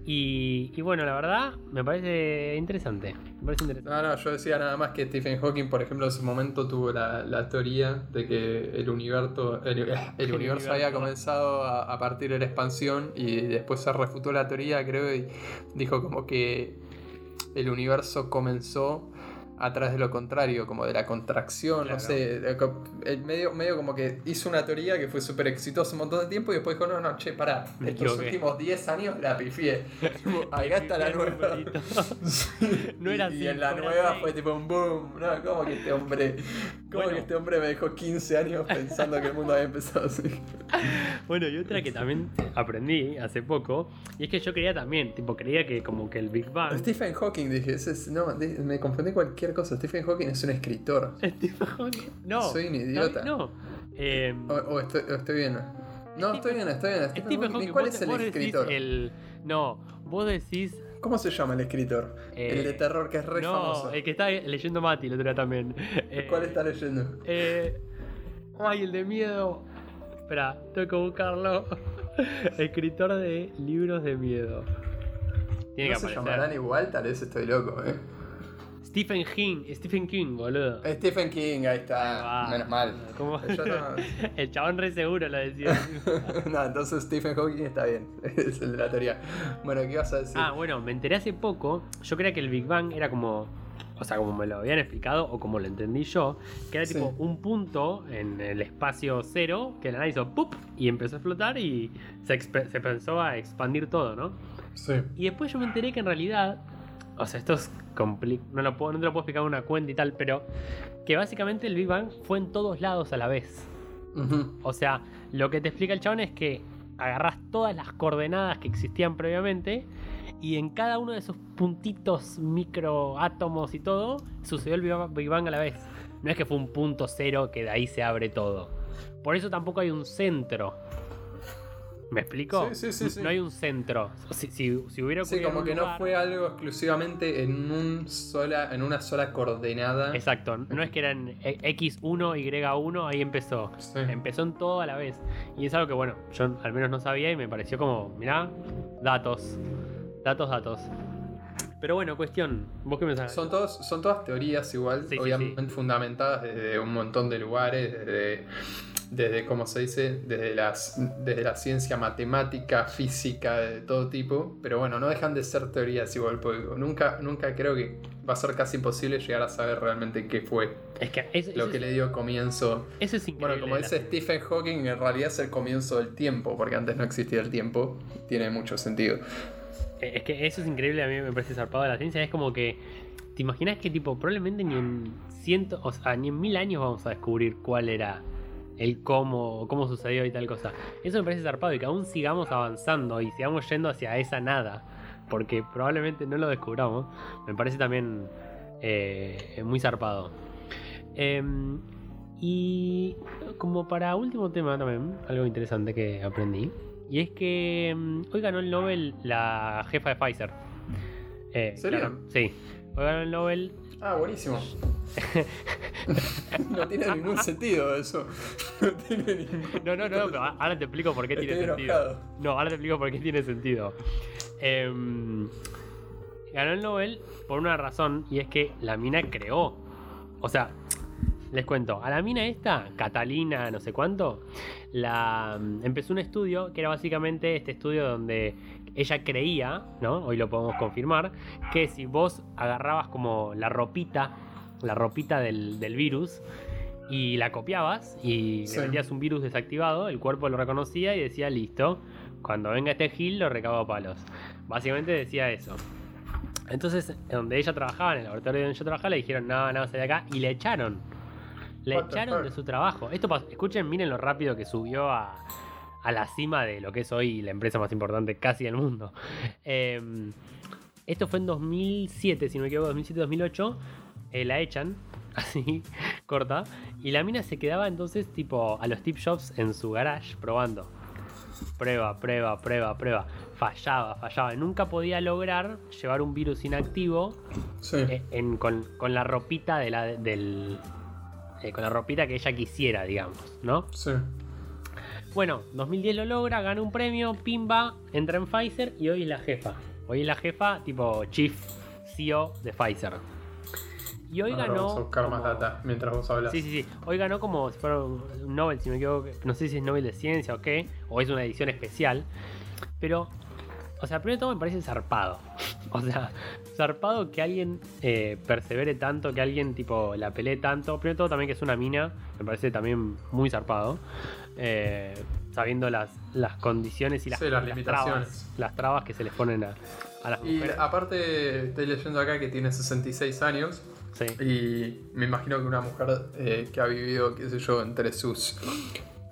y, y bueno, la verdad, me parece interesante. Me parece interesante. No, no, yo decía nada más que Stephen Hawking, por ejemplo, en su momento tuvo la, la teoría de que el universo, el, el universo universo. había comenzado a, a partir de la expansión y después se refutó la teoría, creo, y dijo como que el universo comenzó a través de lo contrario, como de la contracción, Claro. no sé, el medio, medio como que hizo una teoría que fue súper exitosa un montón de tiempo y después dijo, no, no, che, pará, Me estos equivoqué. últimos 10 años la pifié. Acá está la nueva. No era y, así, y en la nueva así. fue tipo un boom. No, ¿cómo que este hombre? ¿Cómo Bueno. que este hombre me dejó 15 años pensando que el mundo había empezado así? Bueno, y otra que también aprendí hace poco, y es que yo creía también, tipo, creía que como que el Big Bang. Stephen Hawking, dije, ese es- no, me confundí cualquier cosa. Stephen Hawking es un escritor. Stephen Hawking- No. Soy un idiota. No. Eh, O, o estoy, o estoy bien. No, estoy bien, estoy bien. Stephen Stephen Hawking. ¿Cuál es el escritor? el- No, vos decís. ¿Cómo se llama el escritor? Eh, el de terror que es re no, famoso. el que está leyendo Mati el otro día también. Eh, ¿Cuál está leyendo? Eh, ay, el de miedo. Espera, tengo que buscarlo. Escritor de libros de miedo. Tiene ¿No que se aparecer. llamarán igual? Tal vez estoy loco, eh. Stephen King, Stephen King, boludo. Stephen King, ahí está. Menos mal. ¿Cómo? No- El chabón re seguro lo decía. no, entonces Stephen Hawking está bien. Es el de la teoría. Bueno, ¿qué ibas a decir? ah, bueno, me enteré hace poco. Yo creía que el Big Bang era como. O sea, como me lo habían explicado o como lo entendí yo, que era Sí. tipo un punto en el espacio cero que la nada hizo ¡pup! y empezó a explotar y se, se pensó a expandir todo, ¿no? Sí. Y después yo me enteré que en realidad, o sea, esto es compli- no, lo puedo, no te lo puedo explicar en una cuenta y tal, pero que básicamente el Big Bang fue en todos lados a la vez. O sea, lo que te explica el chabón es que agarras todas las coordenadas que existían previamente Y en cada uno de esos puntitos, microátomos y todo, sucedió el Big Bang a la vez. No es que fue un punto cero que de ahí se abre todo. Por eso tampoco hay un centro. ¿Me explico? Sí, sí, sí, sí. No hay un centro. Si, si, si hubiera Sí, ocurrido como en que no fue algo exclusivamente en, un sola, en una sola coordenada. Exacto. No es que eran e- X1, Y1, ahí empezó. Sí. Empezó en todo a la vez. Y es algo que, bueno, yo al menos no sabía y me pareció como, mirá, datos. Datos, datos. Pero bueno, cuestión. ¿Vos qué pensás? Son, todos, son todas teorías igual, Sí, sí, obviamente fundamentadas desde un montón de lugares, desde, desde ¿cómo se dice? Desde, las, desde la ciencia matemática, física, de todo tipo. Pero bueno, no dejan de ser teorías igual, porque nunca, nunca creo que va a ser casi imposible llegar a saber realmente qué fue Es que eso, lo que es, le dio comienzo. eso es increíble. Bueno, como dice Stephen Hawking, en realidad es el comienzo del tiempo, porque antes no existía el tiempo. Tiene mucho sentido. Eh, Es que eso es increíble, a mí me parece zarpado de la ciencia. Es como que, ¿te imaginas que tipo, probablemente ni en ciento, o sea, ni en mil años vamos a descubrir cuál era el cómo, cómo sucedió y tal cosa? Eso me parece zarpado y que aún sigamos avanzando y sigamos yendo hacia esa nada, porque probablemente no lo descubramos. Me parece también eh, muy zarpado. Em, y como para último tema también, algo interesante que aprendí. Y es que mm, hoy ganó el Nobel la jefa de Pfizer. Eh, ¿Serio? claro, sí. Hoy ganó el Nobel. Ah, buenísimo. no tiene ningún sentido eso. No tiene ningún No, no, no, pero ahora te explico por qué tiene sentido. No, ahora te explico por qué tiene sentido. Em, ganó el Nobel por una razón y es que la mina creó. O sea, les cuento, a la mina esta, Catalina, no sé cuánto, la empezó un estudio que era básicamente este estudio donde ella creía, ¿no? Hoy lo podemos confirmar, que si vos agarrabas como la ropita, la ropita del, del virus, y la copiabas y Sí. le metías un virus desactivado, el cuerpo lo reconocía y decía listo, cuando venga este Gil lo recago a palos. Básicamente decía eso. Entonces, donde ella trabajaba, en el laboratorio donde yo trabajaba, le dijeron, no, no, de acá, y le echaron. Le What echaron de su trabajo. Esto escuchen, miren lo rápido que subió a, a la cima de lo que es hoy la empresa más importante casi del mundo. Eh, esto fue en 2007, si no me equivoco, 2007-2008. eh, la echan, así, corta. Y la mina se quedaba entonces tipo a los tip shops en su garage probando. Prueba, prueba, prueba, prueba. Fallaba, fallaba. Nunca podía lograr llevar un virus inactivo Sí. eh, en- con, con la ropita de la, del. Eh, con la ropita que ella quisiera, digamos, ¿no? Sí. Bueno, 2010 lo logra, gana un premio, pimba, entra en Pfizer y hoy es la jefa. Hoy es la jefa, tipo Chief CEO de Pfizer. Y hoy Ahora ganó. Vamos a buscar más data mientras vos hablas. Sí, sí, sí. Hoy ganó como si fuera un un Nobel, si me equivoco. No sé si es Nobel de Ciencia o qué, o es una edición especial. Pero, o sea, primero de todo me parece zarpado. O sea, zarpado que alguien eh, persevere tanto, que alguien tipo la pelee tanto. Primero de todo también que es una mina, me parece también muy zarpado. Eh, sabiendo las, las condiciones y las, Sí, las trabas, las trabas que se les ponen a, a las Y mujeres. aparte, estoy leyendo acá que tiene 66 años. Sí. Y me imagino que una mujer eh, que ha vivido, qué sé yo, entre sus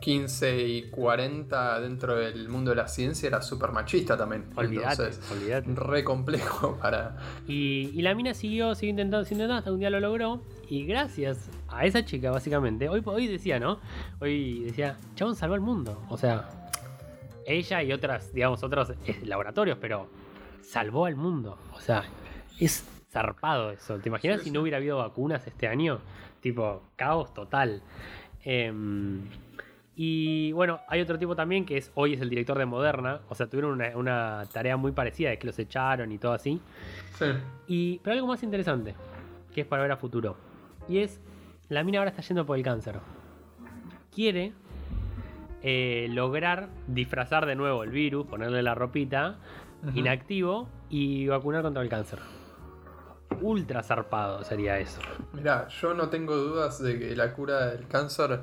15 y 40 dentro del mundo de la ciencia era súper machista también. Entonces, re complejo para. Y, y la mina siguió, siguió intentando, siguió intentando, hasta un día lo logró. Y gracias a esa chica, básicamente, hoy, hoy decía, ¿no? Hoy decía, chabón salvó el mundo. O sea, ella y otras, digamos, otros eh, laboratorios, pero salvó al mundo. O sea, es zarpado eso. ¿Te imaginas Sí, si sí. no hubiera habido vacunas este año? Tipo, caos total. Em, y bueno, hay otro tipo también que es hoy es el director de Moderna. O sea, tuvieron una, una tarea muy parecida de que los echaron y todo así. Sí. Y, pero algo más interesante, que es para ver a futuro. Y es, la mina ahora está yendo por el cáncer. Quiere eh, lograr disfrazar de nuevo el virus, ponerle la ropita, inactivo, y vacunar contra el cáncer. Ultra zarpado sería eso. Mirá, yo no tengo dudas de que la cura del cáncer,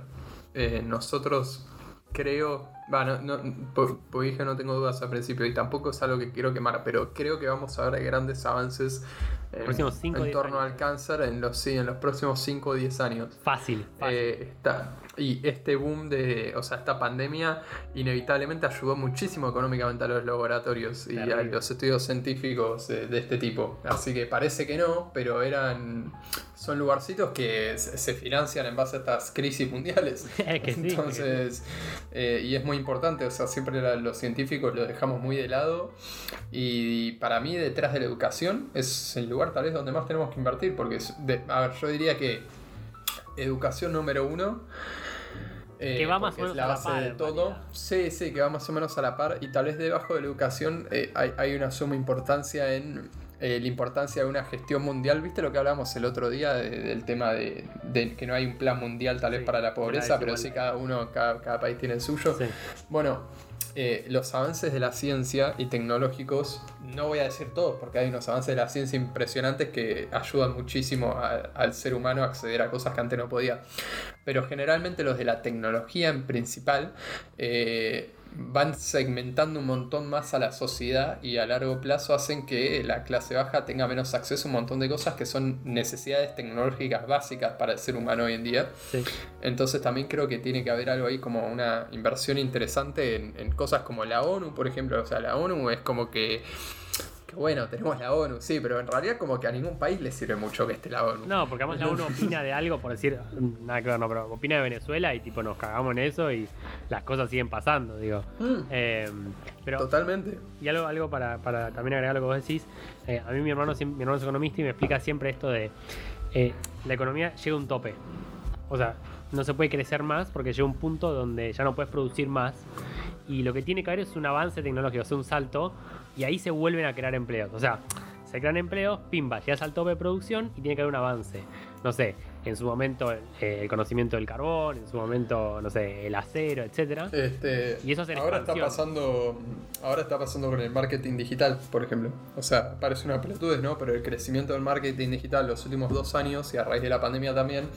eh, nosotros creo, Va, no, no, po- po- dije no tengo dudas al principio y tampoco es algo que quiero quemar, pero creo que vamos a ver grandes avances en, Próximos cinco en torno años. al cáncer en los, sí, en los próximos 5 o 10 años. Fácil, fácil. Eh, está- y este boom de, o sea, esta pandemia inevitablemente ayudó muchísimo económicamente a los laboratorios y a Terrible. los estudios científicos de, de este tipo. Así que parece que no, pero eran, son lugarcitos que se, se financian en base a estas crisis mundiales. Es que sí, Entonces, eh, y es muy importante, o sea, siempre la- los científicos lo dejamos muy de lado y para mí detrás de la educación es el lugar tal vez donde más tenemos que invertir, porque es de- a ver, yo diría que educación número uno. eh, Que va más o es menos la a la base par, de todo. Sí, sí, que va más o menos a la par. Y tal vez debajo de la educación eh, hay, hay una suma importancia en eh, la importancia de una gestión mundial. ¿Viste lo que hablamos el otro día de- del tema de, de que no hay un plan mundial tal vez Sí, para la pobreza, pero sí cada uno, cada, cada país tiene el suyo? Sí. Bueno, eh, los avances de la ciencia y tecnológicos, no voy a decir todos, porque hay unos avances de la ciencia impresionantes que ayudan muchísimo al ser humano a acceder a cosas que antes no podía. Pero generalmente los de la tecnología en principal eh, van segmentando un montón más a la sociedad y a largo plazo hacen que la clase baja tenga menos acceso a un montón de cosas que son necesidades tecnológicas básicas para el ser humano hoy en día. Sí. Entonces también creo que tiene que haber algo ahí como una inversión interesante en, en cosas como la ONU, por ejemplo. O sea, la ONU es como que, que bueno, tenemos la ONU, sí, pero en realidad como que a ningún país le sirve mucho que esté la ONU. No, porque además la uno opina de algo, por decir, nada que ver, no, pero opina de Venezuela y tipo nos cagamos en eso y las cosas siguen pasando, digo. Mm, Eh, pero Totalmente. Y algo, algo para, para también agregar lo que vos decís, eh, a mí mi hermano, mi hermano es economista y me explica siempre esto de eh, la economía llega a un tope. O sea, no se puede crecer más porque llega un punto donde ya no puedes producir más. Y lo que tiene que haber es un avance tecnológico, o sea, un salto, y ahí se vuelven a crear empleos. O sea, se crean empleos, pimba, llegas al tope de producción y tiene que haber un avance. No sé, en su momento eh, el conocimiento del carbón, en su momento, no sé, el acero, etcétera. Este, Y eso es ahora está pasando ahora está pasando con el marketing digital, por ejemplo. O sea, parece una pelotudez, ¿no? Pero el crecimiento del marketing digital los últimos dos años y a raíz de la pandemia también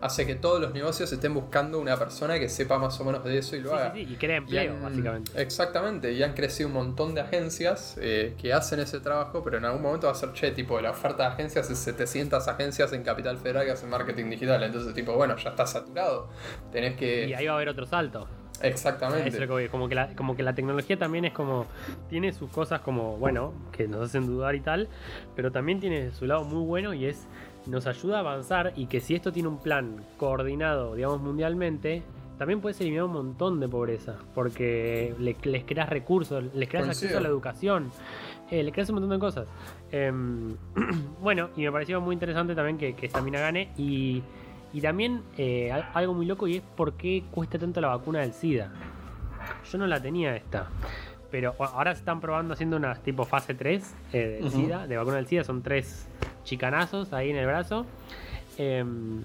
hace que todos los negocios estén buscando una persona que sepa más o menos de eso y lo Sí, haga. sí, sí, y crea Y empleo, han- básicamente. Exactamente, y han crecido un montón de agencias eh, que hacen ese trabajo, pero en algún momento va a ser, che, tipo, la oferta de agencias es 700 agencias en Capital Federal que hacen marketing digital. Entonces, tipo, bueno, ya está saturado. Tenés que... Y ahí va a haber otro salto. Exactamente. Eso es lo que voy, como que, la, como que la tecnología también es como. Tiene sus cosas como, bueno, que nos hacen dudar y tal, pero también tiene su lado muy bueno y es. Nos ayuda a avanzar y que si esto tiene un plan coordinado, digamos, mundialmente, también puedes eliminar un montón de pobreza, porque le- les creas recursos, les creas acceso a la educación, eh, le creas un montón de cosas. Em, bueno, y me pareció muy interesante también que, que esta mina gane y, y también eh, al- algo muy loco y es por qué cuesta tanto la vacuna del SIDA. Yo no la tenía esta. Pero ahora se están probando haciendo unas tipo fase 3 eh, del. SIDA, de vacuna del SIDA, son tres chicanazos ahí en el brazo. Em,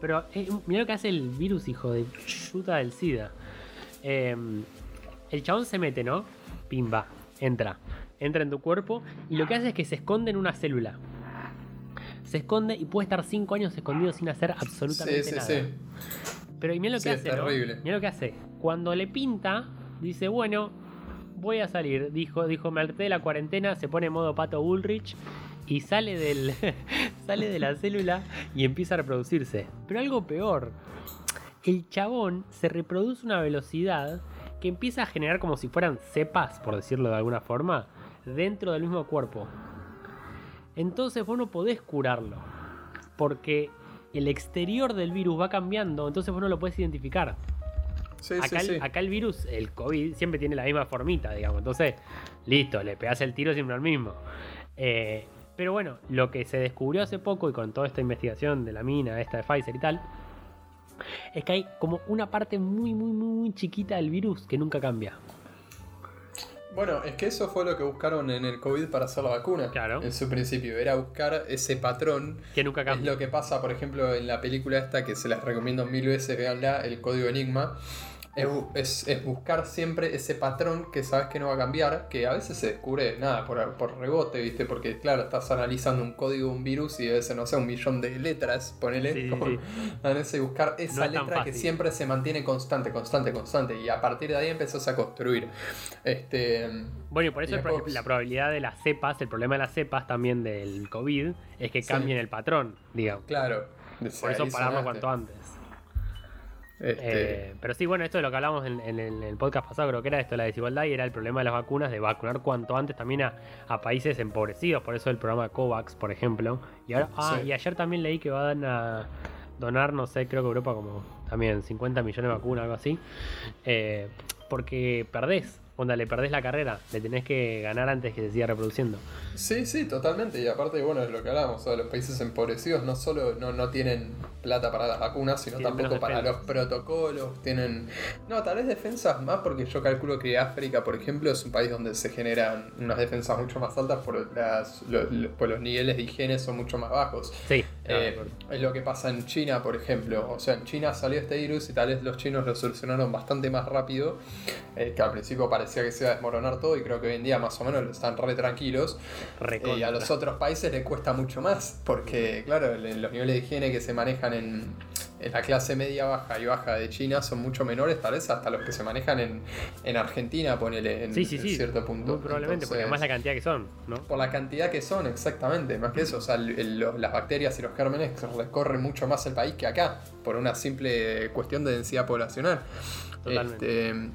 pero eh, mira lo que hace el virus, hijo de chuta del SIDA. Em, el chabón se mete, ¿no? Pimba, entra. Entra en tu cuerpo y lo que hace es que se esconde en una célula. Se esconde y puede estar 5 años escondido sin hacer absolutamente Sí, sí, nada. sí. Pero y mira lo que hace. Mira lo que hace. Cuando le pinta, dice, bueno, voy a salir. Dijo, dijo, me harté de la cuarentena, se pone en modo pato Bullrich y sale del. sale de la célula y empieza a reproducirse. Pero algo peor. El chabón se reproduce a una velocidad que empieza a generar como si fueran cepas, por decirlo de alguna forma, dentro del mismo cuerpo. Entonces vos no podés curarlo. Porque el exterior del virus va cambiando, entonces vos no lo podés identificar. Sí, Acá, sí, el, sí. acá el virus, el COVID, siempre tiene la misma formita, digamos. Entonces, listo, le pegás el tiro siempre al mismo. Eh, pero bueno, lo que se descubrió hace poco y con toda esta investigación de la mina, esta de Pfizer y tal, es que hay como una parte muy, muy, muy, muy chiquita del virus que nunca cambia. Bueno, es que eso fue lo que buscaron en el COVID para hacer la vacuna. Claro. En su principio, era buscar ese patrón. Que nunca Es cambia. lo que pasa, por ejemplo, en la película esta que se las recomiendo mil veces, veanla, El Código Enigma. Es, es- es buscar siempre ese patrón que sabes que no va a cambiar, que a veces se descubre nada por, por rebote, ¿viste? Porque claro, estás analizando un código de un virus y a veces, no sé, un millón de letras, ponele. Sí, como- sí. Buscar esa letra que siempre se mantiene constante, constante, constante. Y a partir de ahí empezás a construir. Este. Bueno, y por eso Y después- la probabilidad de las cepas, el problema de las cepas también del COVID, es que Sí. cambien el patrón, digamos. Claro. Por eso pararlo cuanto antes. Este, Eh, pero sí, bueno, esto de lo que hablamos en, en el, en el podcast pasado, creo que era esto, la desigualdad, y era el problema de las vacunas, de vacunar cuanto antes también a, a países empobrecidos, por eso el programa COVAX, por ejemplo. Y, ahora, ah, Sí. y ayer también leí que van a donar, no sé, creo que Europa como también 50 millones de vacunas, algo así, eh, porque perdés, onda, le perdés la carrera, le tenés que ganar antes que se siga reproduciendo. Sí, sí, totalmente. Y aparte, bueno, es lo que hablamos. o sea, los países empobrecidos no solo no, no tienen plata para las vacunas, sino Tienen tampoco para los protocolos. Tienen. No, tal vez defensas más, porque yo calculo que África, por ejemplo, es un país donde se generan unas defensas mucho más altas por, las, lo- lo- por los niveles de higiene son mucho más bajos. Sí, Eh, es lo que pasa en China, por ejemplo. O sea, en China salió este virus y tal vez los chinos lo solucionaron bastante más rápido. eh, que al principio parecía que se iba a desmoronar todo y creo que hoy en día más o menos están re tranquilos. recontra. Eh, y a los otros países les cuesta mucho más, porque claro, los niveles de higiene que se manejan en, en la clase media baja y baja de China son mucho menores, tal vez hasta los que se manejan en, en Argentina, ponele en, Sí, sí, en sí. cierto punto. Muy probablemente, porque Entonces, además la cantidad que son, ¿no? por la cantidad que son, exactamente, más que eso, o sea, el- el- los- las bacterias y los gérmenes recorren mucho más el país que acá, por una simple cuestión de densidad poblacional. Totalmente. Este,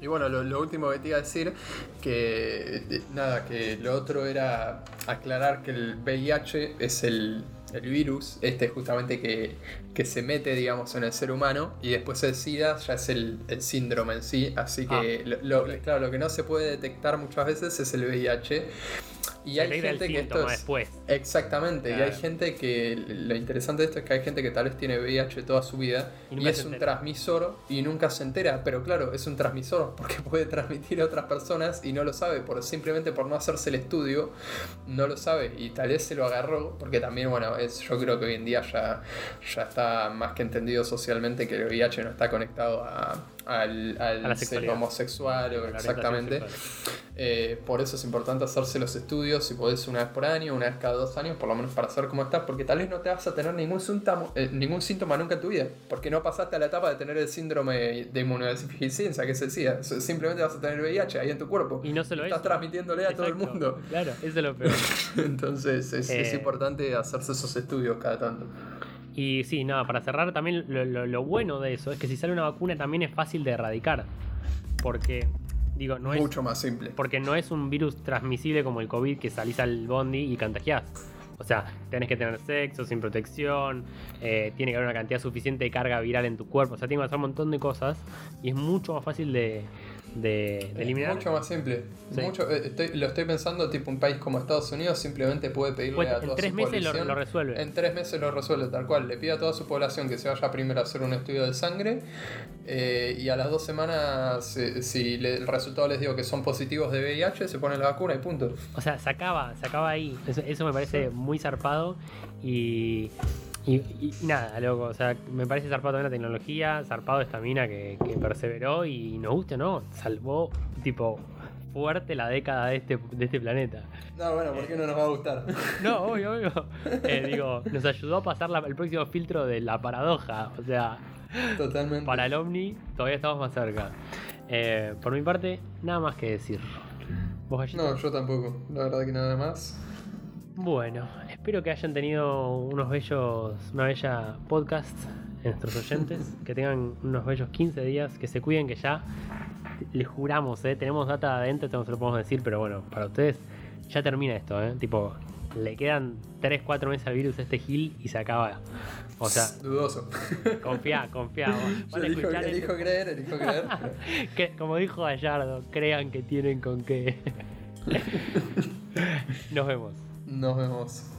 y bueno, lo, lo último que te iba a decir, que eh, nada, que lo otro era aclarar que el VIH es el, el virus, este justamente que, que se mete, digamos, en el ser humano, y después el SIDA ya es el, el síndrome en sí, así que, Ah, lo- lo- claro, lo que no se puede detectar muchas veces es el VIH. Y hay el gente que esto es... después. Exactamente, y hay gente que lo interesante de esto es que hay gente que tal vez tiene VIH toda su vida Y es un transmisor y nunca se entera, pero claro, es un transmisor porque puede transmitir a otras personas y no lo sabe, por, simplemente por no hacerse el estudio, no lo sabe y tal vez se lo agarró, porque también, bueno, es, yo creo que hoy en día ya, ya está más que entendido socialmente que el VIH no está conectado a, al, ser homosexual o exactamente. Eh, por eso es importante hacerse los estudios, si podés una vez por año, una vez cada dos años, por lo menos para saber cómo estás, porque tal vez no te vas a tener ningún síntoma, eh, ningún síntoma nunca en tu vida, porque no pasaste a la etapa de tener el síndrome de inmunodeficiencia, que es el SIDA. Simplemente vas a tener VIH ahí en tu cuerpo. Y no solo Estás eso. transmitiéndole a todo el mundo. Claro, eso es lo peor. Entonces es, es Eh. importante hacerse esos estudios cada tanto. Y sí, nada, para cerrar también lo, lo- lo bueno de eso es que si sale una vacuna también es fácil de erradicar. Porque, digo, no es, Mucho más simple. porque no es un virus transmisible como el COVID que salís al bondi y contagiás. O sea, tenés que tener sexo sin protección, eh, tiene que haber una cantidad suficiente de carga viral en tu cuerpo, o sea, tiene que pasar un montón de cosas y es mucho más fácil de, de- de Es eliminar. mucho más simple. Sí. Mucho, eh, estoy- lo estoy pensando, tipo un país como Estados Unidos simplemente puede pedirle Puede- a en toda tres su meses lo- resuelve. En tres meses lo resuelve, tal cual. Le pide a toda su población que se vaya primero a hacer un estudio de sangre eh, y a las dos semanas, eh, si le- el resultado les digo que son positivos de VIH, se pone la vacuna y punto. O sea, se acaba, se acaba ahí. Eso, eso me parece muy zarpado y, y, y nada, loco. O sea, me parece zarpado también la tecnología, zarpado esta mina que, que perseveró y nos guste, o ¿no? Salvó, tipo, fuerte la década de este, de este planeta. No, bueno, ¿por qué no nos va a gustar? No, obvio, obvio. Eh, digo, nos ayudó a pasar la- el próximo filtro de la paradoja. O sea, Totalmente. para el Omni todavía estamos más cerca. Eh, por mi parte, nada más que decir. ¿Vos? No, yo tampoco. La verdad que nada más. Bueno, espero que hayan tenido unos bellos, una bella podcast en nuestros oyentes, que tengan unos bellos 15 días, que se cuiden que ya les juramos, ¿eh? tenemos data adentro, no se lo podemos decir, pero bueno, para ustedes ya termina esto, ¿eh? tipo, le quedan 3, 4 meses al virus a este gil y se acaba. O sea, Dudoso. confía, confía. Van a elijo, elijo creer, elijo creer. Que, como dijo Gallardo, crean que tienen con qué. Nos vemos. Nos vemos.